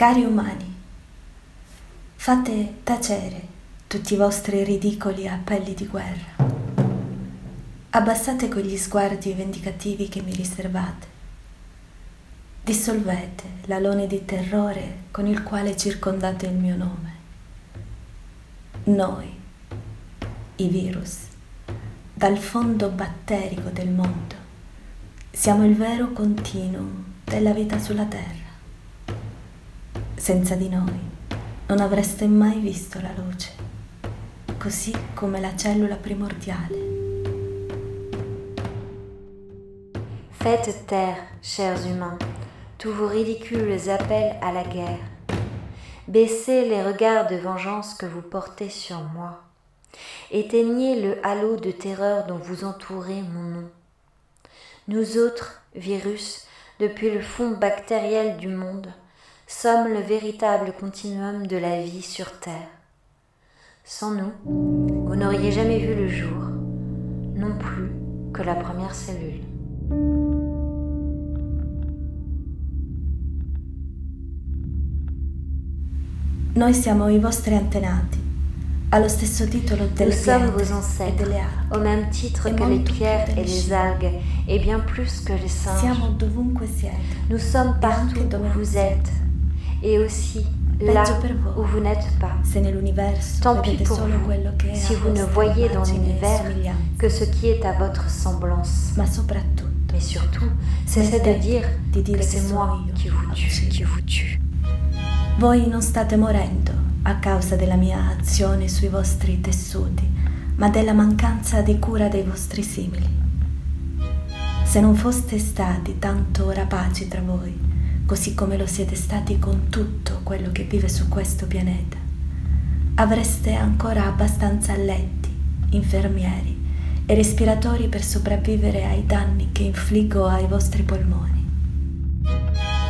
Cari umani, fate tacere tutti i vostri ridicoli appelli di guerra. Abbassate quegli sguardi vendicativi che mi riservate. Dissolvete l'alone di terrore con il quale circondate il mio nome. Noi, i virus, dal fondo batterico del mondo, siamo il vero continuum della vita sulla Terra. Senza di noi non avreste mai visto la luce, così come la cellula primordiale. Faites taire, chers humains, tous vos ridicules appels à la guerre. Baissez les regards de vengeance que vous portez sur moi. Éteignez le halo de terreur dont vous entourez mon nom. Nous autres, virus, depuis le fond bactériel du monde, sommes le véritable continuum de la vie sur Terre. Sans nous, vous n'auriez jamais vu le jour, non plus que la première cellule. Noi siamo i vostri antenati, allo stesso titolo delle Nous sommes vos e ancêtres, acque. au même titre Et que les pierres et les algues, et bien plus que les singes. Siamo dovunque siete. Nous sommes partout anche dove où vous êtes, et aussi là où vous n'êtes pas. Tant pis pour solo vous quello che è si vous ne voyez dans l'univers que ce qui est à votre semblance. Ma soprattutto, Mais surtout, cessez de dire di dire que c'est moi qui vous tue, qui vous tue. Voi non state morendo a causa della mia azione sui vostri tessuti, ma della mancanza di cura dei vostri simili. Se non foste stati tanto rapaci tra voi, così come lo siete stati con tutto quello che vive su questo pianeta, avreste ancora abbastanza letti, infermieri e respiratori per sopravvivere ai danni che infliggo ai vostri polmoni.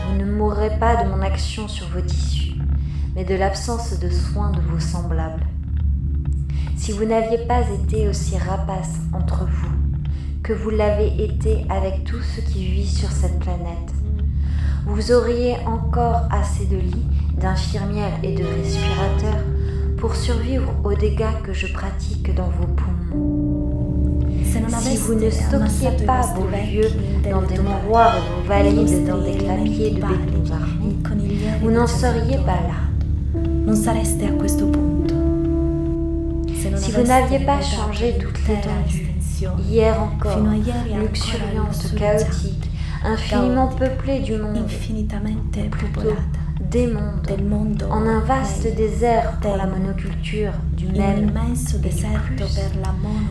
Vous ne mourrez pas de mon action sur vos tissus, mais de l'absence de soins de vos semblables. Si vous n'aviez pas été aussi rapace entre vous que vous l'avez été avec tout ce qui vit sur cette planète, vous auriez encore assez de lits, d'infirmières et de respirateurs pour survivre aux dégâts que je pratique dans vos poumons. Si vous ne stockiez pas vos vieux dans des mouroirs et vos vostri dans des clapiers de béton armés, vous n'en seriez pas là. non sareste a questo punto. Se non Si vous n'aviez pas changé toute l'étendue, hier encore, luxuriante, chaotique, infiniment peuplée du monde, plutôt des mondes, en un vaste désert pour la monoculture, du la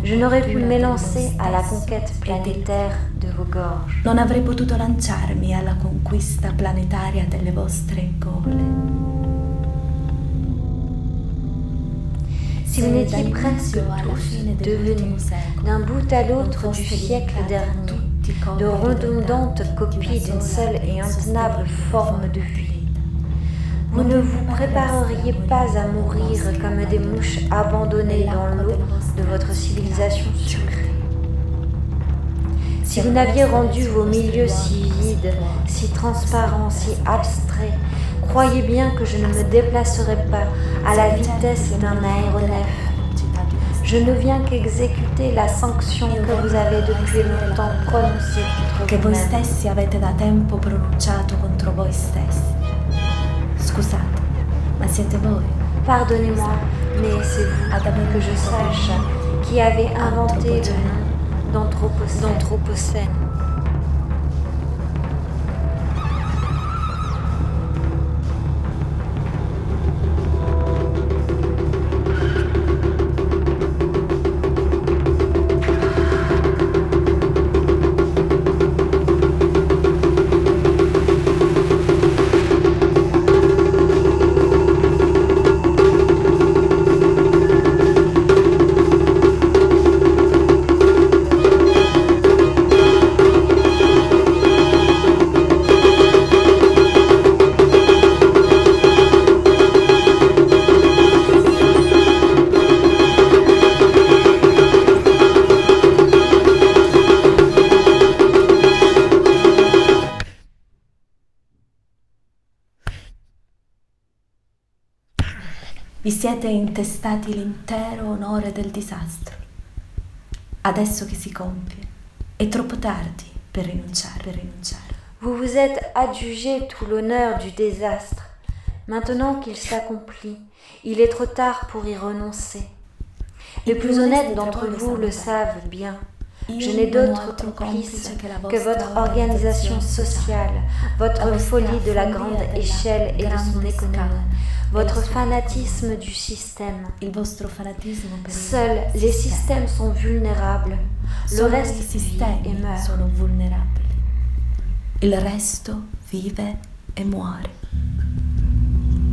Je n'aurais pu m'élancer à la conquête planétaire de vos gorges. Non avrei potuto lanciarmi alla conquista planetaria delle vostre gole. Si vous n'étiez presque tous devenus d'un bout à l'autre du siècle dernier, de redondantes copies d'une seule et intenable forme de vie. Vous ne vous prépareriez pas à mourir comme des mouches abandonnées dans l'eau de votre civilisation sucrée. Si vous n'aviez rendu vos milieux si vides, si transparents, si abstraits, croyez bien que je ne me déplacerai pas à la vitesse d'un aéronef. Je ne viens qu'exécuter la sanction que vous avez depuis longtemps prononcée che contre voi vous-même. stessi avete da tempo pronunciato contro voi stessi. Scusate, ma siete voi? Pardonnez-moi, mais c'est vous que je sache qui avez inventé le nom d'Anthropocène. Siete intestati l'intero onore del disastro. Adesso che si compie, è troppo tardi per rinunciare, per rinunciare. Vous vous êtes adjugé tout l'honneur du désastre. Maintenant qu'il s'accomplit, il est trop tard pour y renoncer. Les plus honnêtes d'entre vous le savent bien. Je n'ai d'autre complice que votre organisation sociale, votre folie de la grande échelle et de son économie, votre fanatisme du système. Seuls les systèmes sont vulnérables, le reste vit et meurt. Il resto vive e muore.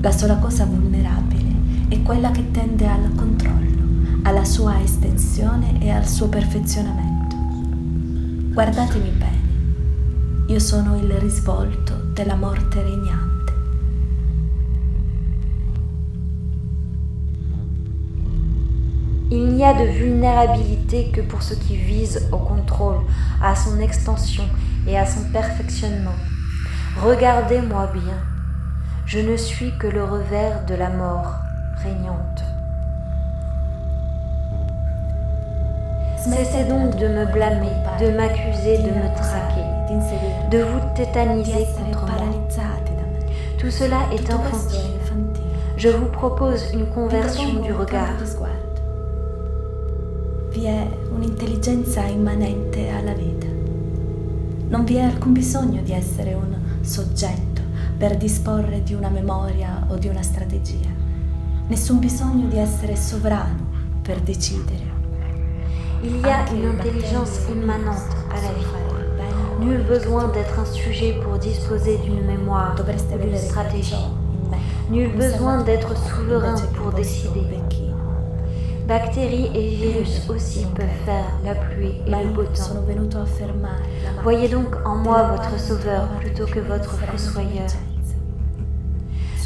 La sola cosa vulnerabile è quella che tende al controllo, alla sua estensione e al suo perfezionamento. Guardatemi bene, io sono il risvolto della morte regnante. Il n'y a de vulnérabilité que pour ce qui vise au contrôle, à son extension et à son perfectionnement. Regardez-moi bien, je ne suis que le revers de la mort régnante. Cessez donc de me blâmer, de m'accuser, de me traquer, de vous tétaniser contre moi. Tout cela est infantile. Je vous propose une conversion du regard. Vi è un'intelligenza immanente alla vita. Non vi è alcun bisogno di essere un soggetto per disporre di una memoria o di una strategia. Nessun bisogno di essere sovrano per decidere il y a une intelligence immanente à la vie. Nul besoin d'être un sujet pour disposer d'une mémoire ou d'une stratégie. Nul besoin d'être souverain pour décider. Bactéries et virus aussi peuvent faire la pluie et le beau temps. Voyez donc en moi votre sauveur plutôt que votre fossoyeur.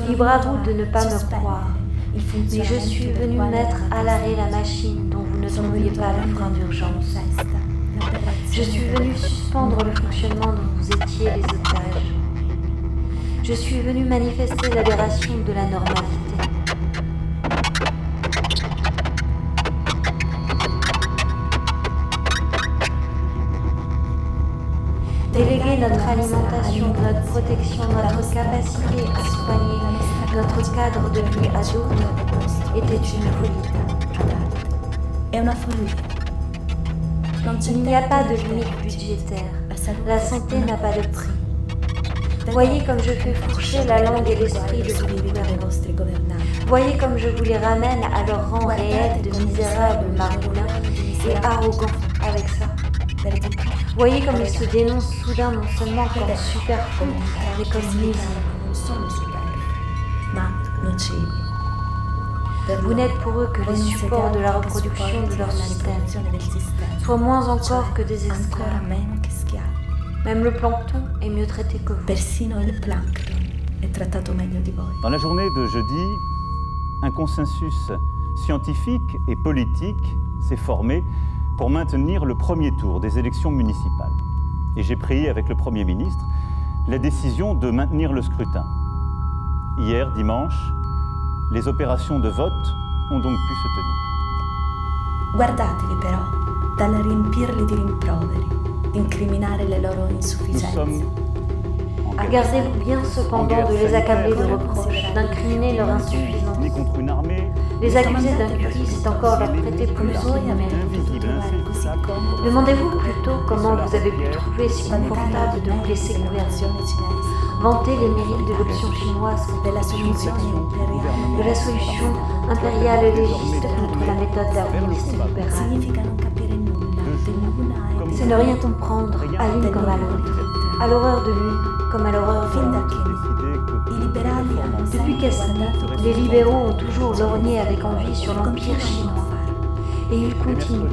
Libre à vous de ne pas me croire, mais je suis venu mettre à l'arrêt la machine dont ne trouviez pas le frein d'urgence. Je suis venu suspendre le fonctionnement dont vous étiez les otages. Je suis venu manifester l'aberration de la normalité. Déléguer notre alimentation, notre protection, notre capacité à soigner, notre cadre de vie à d'autres était une folie. È una follia. Il n'y a pas de limite budgétaire. La santé n'a pas de prix. Voyez comme je fais fourcher la langue et l'esprit de vos gouvernants. Voyez comme je vous les ramène à leur rang réel de misérables marmoulins et arrogants avec ça. Voyez comme ils se dénoncent soudain non seulement comme superflus, mais comme nuisibles. Vous n'êtes pour eux que les supports de la reproduction de leur système, soit moins encore que des esclaves. Même le plancton est mieux traité que vous. Dans la journée de jeudi, un consensus scientifique et politique s'est formé pour maintenir le premier tour des élections municipales. Et j'ai pris avec le Premier ministre la décision de maintenir le scrutin. Hier, dimanche, les opérations de vote ont donc pu se tenir. Guardateli però, dal riempirli di rimproveri, incriminare le loro insufficienze. Regardez-vous bien cependant de les accabler de reproches, d'incriminer leur insuffisance. Les accuser d'un c'est encore leur prêter plus de mérite. Demandez-vous comment vous avez pu trouver si confortable de vous laisser gouverner vanter les mérites de l'option chinoise de la solution de la solution impériale légiste contre la méthode darwiniste libérale. C'est ne rien comprendre à l'une comme à l'autre, à l'horreur de l'une comme à l'horreur de l'autre. Depuis Cassini, les libéraux ont toujours lorgné avec envie sur l'empire chinois. Et ils continuent.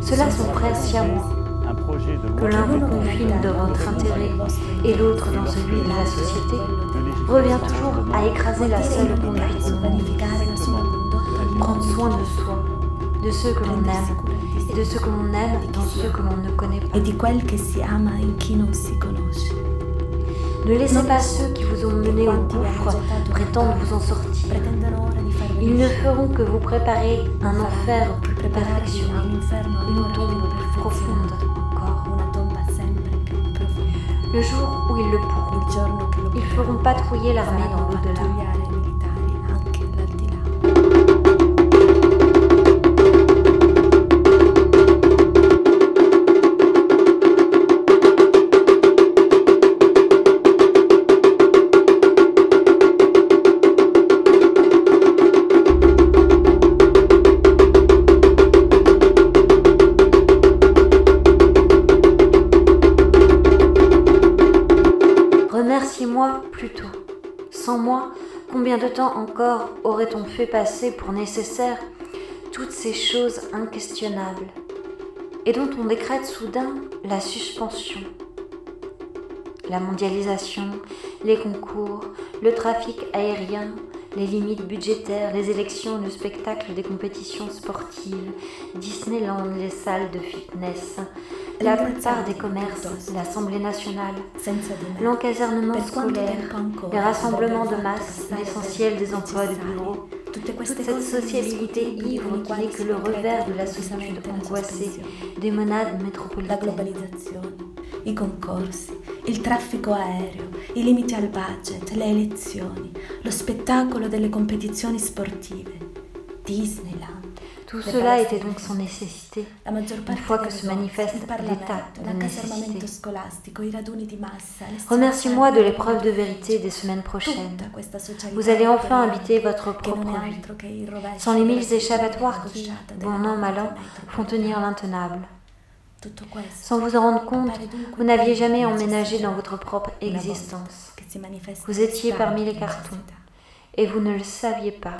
Cela sont presque moi que l'un vous confine dans votre intérêt et l'autre dans celui de la société, revient toujours à écraser la seule conduite Prendre soin de soi, de ceux que l'on aime et de ceux que l'on aime dans ceux que l'on ne connaît pas. Di quel che si ama in chi non si conosce. Ne laissez pas ceux qui vous ont menés au gouffre prétendent vous en sortir. Ils ne feront que vous préparer un enfer plus tombe encore. Le jour où ils le pourront, ils feront patrouiller l'armée dans l'au-delà. De temps encore aurait-on fait passer pour nécessaire toutes ces choses inquestionnables et dont on décrète soudain la suspension La mondialisation, les concours, le trafic aérien, les limites budgétaires, les élections, le spectacle des compétitions sportives, Disneyland, les salles de fitness, la plupart des commerces, l'Assemblée nationale, l'encasernement scolaire, les rassemblements de masse, l'essentiel des emplois de bureau, toute cette sociabilité ivre qui n'est que le revers de la solitude angoissée des monades métropolitaines. i concorsi, il traffico aereo, i limiti al budget, le elezioni, lo spettacolo delle competizioni sportive, Disneyland. Tout cela était donc sans nécessité, une fois que se manifeste l'état de nécessité. Remercie-moi de l'épreuve de vérité des semaines prochaines. Vous allez enfin habiter votre propre vie, sans les mille échappatoires qui, bon an, mal an, font tenir l'intenable. Sans vous en rendre compte, vous n'aviez jamais emménagé dans votre propre existence. Vous étiez parmi les cartons et vous ne le saviez pas.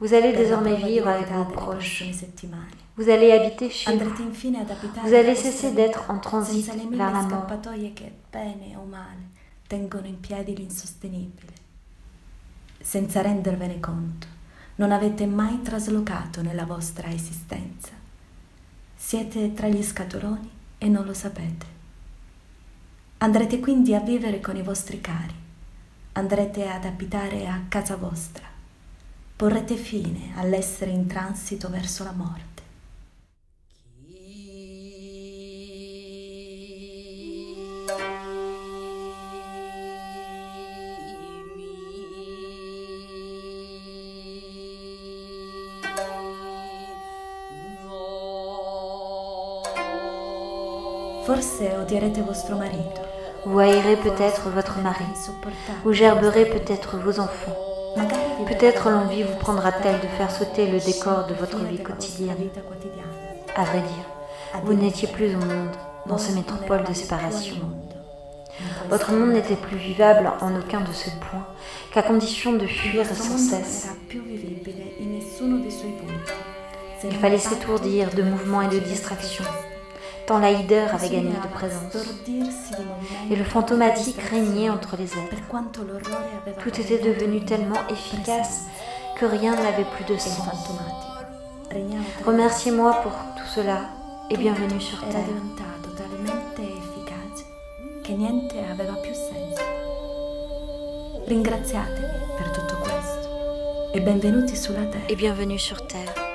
Vous allez désormais vivre avec vos proches. Vous allez habiter chez vous. Vous allez cesser d'être en transit vers la mort. tengono in piedi l'insostenibile. Senza rendervene conto, non avete mai traslocato nella vostra esistenza. Siete tra gli scatoloni e non lo sapete. Andrete quindi a vivere con i vostri cari, andrete ad abitare a casa vostra, porrete fine all'essere in transito verso la morte. Forse odierete vostro marito. Vous haïrez peut-être votre mari, vous gerberez peut-être vos enfants. Peut-être l'envie vous prendra-t-elle de faire sauter le décor de votre vie quotidienne. À vrai dire, vous n'étiez plus au monde, dans ces métropoles de séparation. Votre monde n'était plus vivable en aucun de ces points, qu'à condition de fuir sans cesse. Il fallait s'étourdir de mouvements et de distractions tant la hideur avait gagné de présence. Et le fantomatique régnait entre les êtres. Tout était devenu tellement efficace que rien n'avait plus de sens. Remerciez-moi pour tout cela et bienvenue sur Terre. per tutto questo e benvenuti sulla Terra. Et bienvenue sur Terre.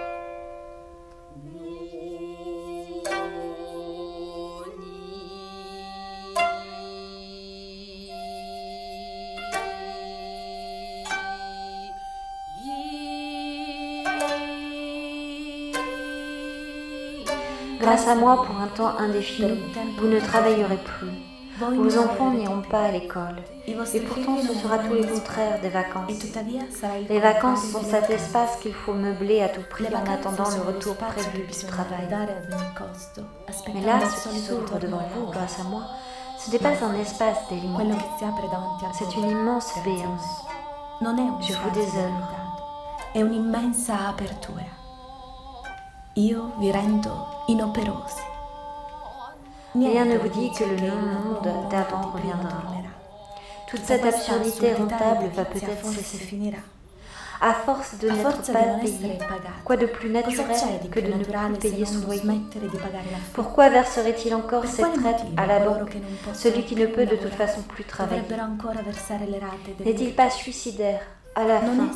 Grâce à moi, pour un temps indéfini, vous ne travaillerez plus. Vos enfants n'iront pas à l'école. Et pourtant, ce sera tout le contraire des vacances. Les vacances sont cet espace qu'il faut meubler à tout prix en attendant le retour prévu du travail. Mais là, ce qui s'ouvre devant vous, grâce à moi, ce n'est pas un espace délimité. C'est une immense béance. Je vous désœuvre. È un'immensa apertura. Io vi rendo inoperosi. Rien ne vous dit que le non-monde d'avant reviendra. Toute cette absurdité rentable va peut-être cesser. à force de n'être pas payé. Quoi de plus naturel que de ne plus payer son loyer? Pourquoi verserait-il encore cette traite à la banque, celui qui ne peut de toute façon plus travailler. N'est-il pas suicidaire? À la fin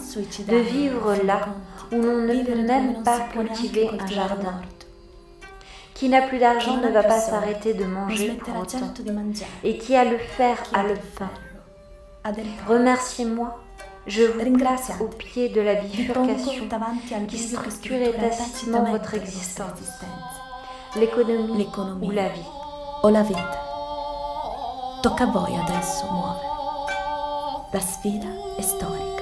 de vivre là où l'on ne peut même pas cultiver un jardin qui n'a plus d'argent ne va pas s'arrêter de manger pour autant. Et qui a le fer a le pain. Remerciez-moi. Je vous place au pied de la bifurcation qui structurait tacitement votre existence. L'économie ou la vie. O la vita. Tocca a voi adesso muovere. La sfida è storica.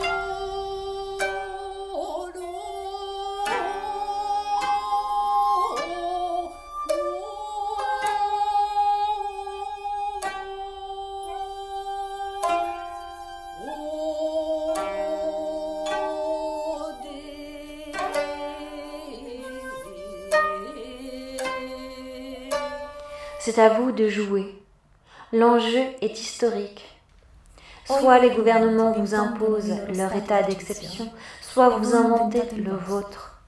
C'est à vous de jouer. L'enjeu est historique. Soit les gouvernements vous imposent leur état d'exception, soit vous inventez le vôtre.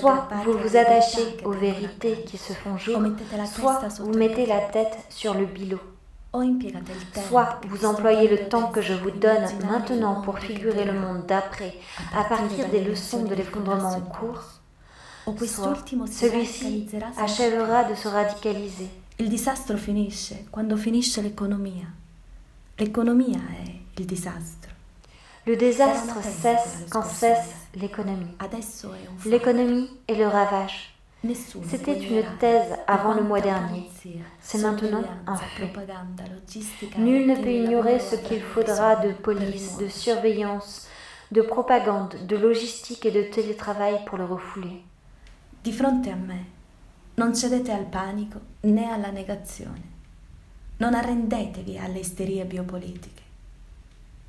Soit vous vous attachez aux vérités qui se font jour, soit vous mettez la tête sur le bilot. Soit vous employez le temps que je vous donne maintenant pour figurer le monde d'après à partir des leçons de l'effondrement en cours, celui-ci achèvera de se radicaliser. Il disastro finisce quando finisce l'economia. L'economia è il disastro. Le désastre cesse quand cesse l'économie. L'économie est le ravage. C'était une thèse avant le mois dernier. C'est maintenant un fait. Nul ne peut ignorer ce qu'il faudra de police, de surveillance, de propagande, de logistique et de télétravail pour le refouler. Di fronte a me, non cedete al panico né alla negazione. Non arrendetevi alle isterie biopolitiche.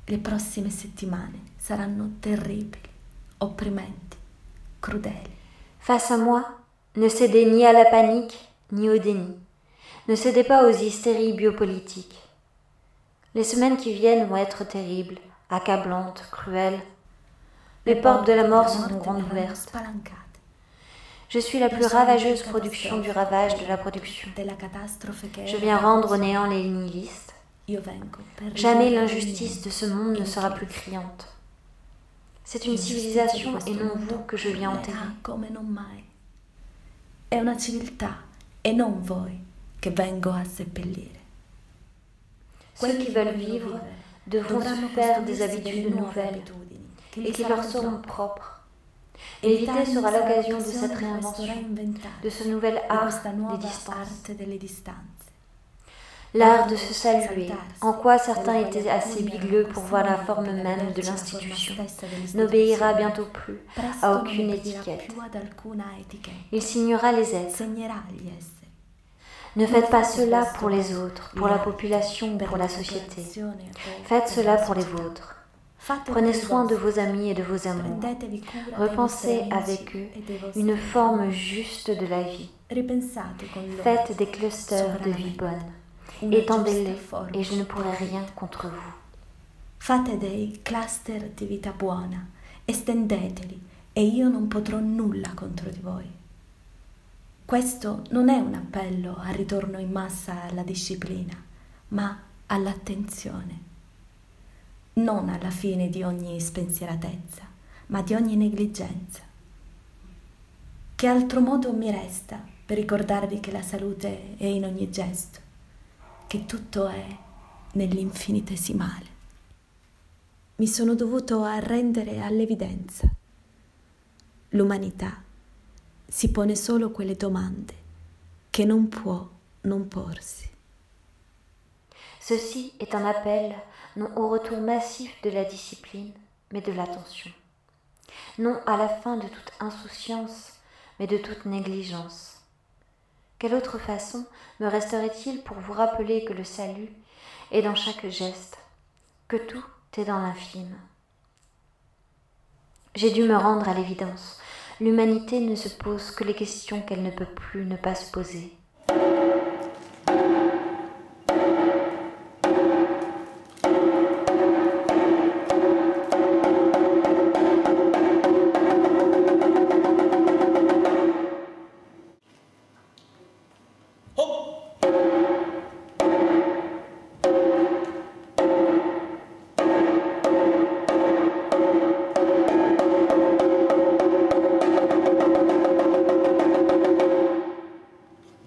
Le prossime settimane saranno terribili, opprimenti, crudeli. Face à moi, ne cédez ni à la panique ni au déni. Ne cédez pas aux hystéries biopolitiques. Les semaines qui viennent vont être terribles, accablantes, cruelles. Les portes de la mort seront grandes ouvertes. Je suis la plus ravageuse production du ravage de la production. Je viens rendre au néant les nihilistes. Jamais l'injustice de ce monde ne sera plus criante. C'est une civilisation et non vous que je viens enterrer. È una civiltà e non voi che vengo a seppellire. Ceux qui veulent vivre devront se faire des habitudes nouvelles et qui leur seront propres Éviter sera l'occasion de cette réinvention, de ce nouvel art des distances. L'art de se saluer, en quoi certains étaient assez bigleux pour voir la forme même de l'institution, n'obéira bientôt plus à aucune étiquette. Il signera les êtres. Ne faites pas cela pour les autres, pour la population, pour la société. Faites cela pour les vôtres. Prenez soin de vos amis et de vos amours. Repensez avec eux une forme juste de la vie. Faites des clusters de vie bonne. Étendez-les et je ne pourrai rien contre vous. Fate dei cluster di vita buona, estendeteli e io non potrò nulla contro di voi. Questo non è un appello al ritorno in massa alla disciplina, ma all'attenzione non alla fine di ogni spensieratezza, ma di ogni negligenza. Che altro modo mi resta per ricordarvi che la salute è in ogni gesto, che tutto è nell'infinitesimale? Mi sono dovuto arrendere all'evidenza. L'umanità si pone solo quelle domande che non può non porsi. Ceci est un appel non au retour massif de la discipline, mais de l'attention. Non à la fin de toute insouciance, mais de toute négligence. Quelle autre façon me resterait-il pour vous rappeler que le salut est dans chaque geste, que tout est dans l'infime? J'ai dû me rendre à l'évidence. L'humanité ne se pose que les questions qu'elle ne peut plus ne pas se poser.